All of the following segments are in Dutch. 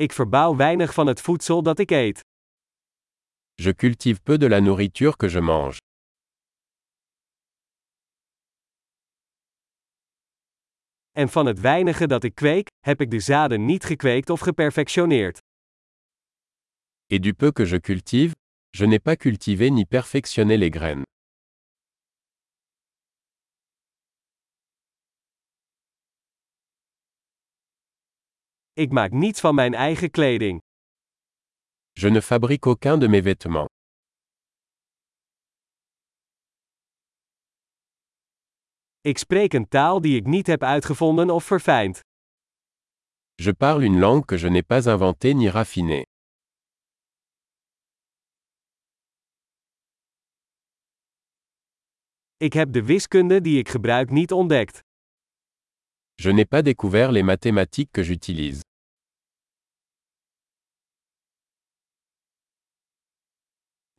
Ik verbouw weinig van het voedsel dat ik eet. Je cultive peu de la nourriture que je mange. En van het weinige dat ik kweek, heb ik de zaden niet gekweekt of geperfectioneerd. Et du peu que je cultive, je n'ai pas cultivé ni perfectionné les graines. Ik maak niets van mijn eigen kleding. Je ne fabrique aucun de mes vêtements. Ik spreek een taal die ik niet heb uitgevonden of verfijnd. Je parle une langue que je n'ai pas inventée ni raffinée. Ik heb de wiskunde die ik gebruik niet ontdekt. Je n'ai pas découvert les mathématiques que j'utilise.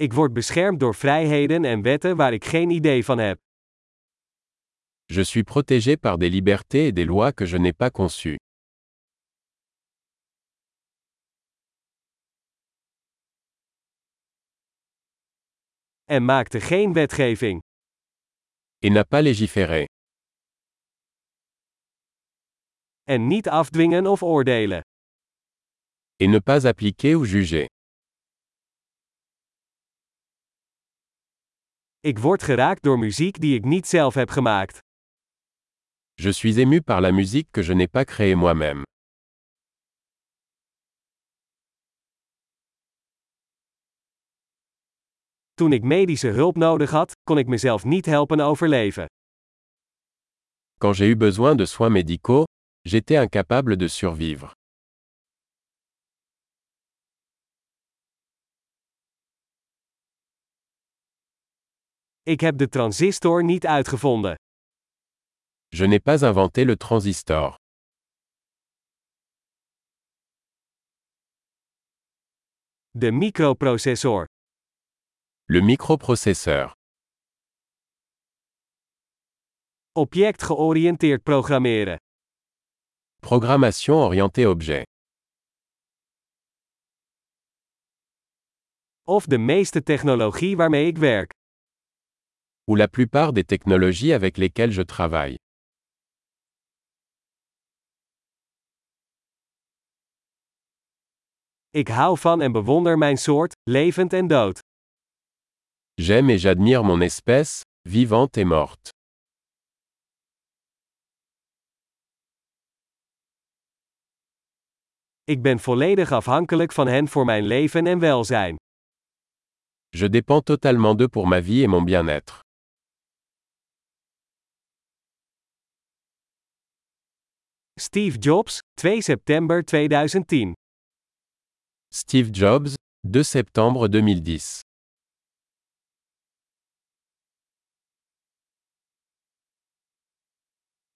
Ik word beschermd door vrijheden en wetten waar ik geen idee van heb. Je suis protégé par des libertés et des lois que je n'ai pas conçues. En maakte geen wetgeving. Et n'a pas légiféré. En niet afdwingen of oordelen. Et ne pas appliquer ou juger. Ik word geraakt door muziek die ik niet zelf heb gemaakt. Je suis ému par la musique que je n'ai pas créée moi-même. Toen ik medische hulp nodig had, kon ik mezelf niet helpen overleven. Quand j'ai eu besoin de soins médicaux, j'étais incapable de survivre. Ik heb de transistor niet uitgevonden. Je n'ai pas inventé le transistor. De microprocessor. Le microprocesseur. Object-georiënteerd programmeren. Programmation orientée objet. Of de meeste technologie waarmee ik werk. Ou la plupart des technologies avec lesquelles je travaille. Ik hou van en bewonder mijn soort, levend en dood. J'aime et j'admire mon espèce, vivante et morte. Ik ben volledig afhankelijk van hen voor mijn leven en welzijn. Je dépends totalement d'eux pour ma vie et mon bien-être. Steve Jobs, 2 september 2010. Steve Jobs, 2 septembre 2010.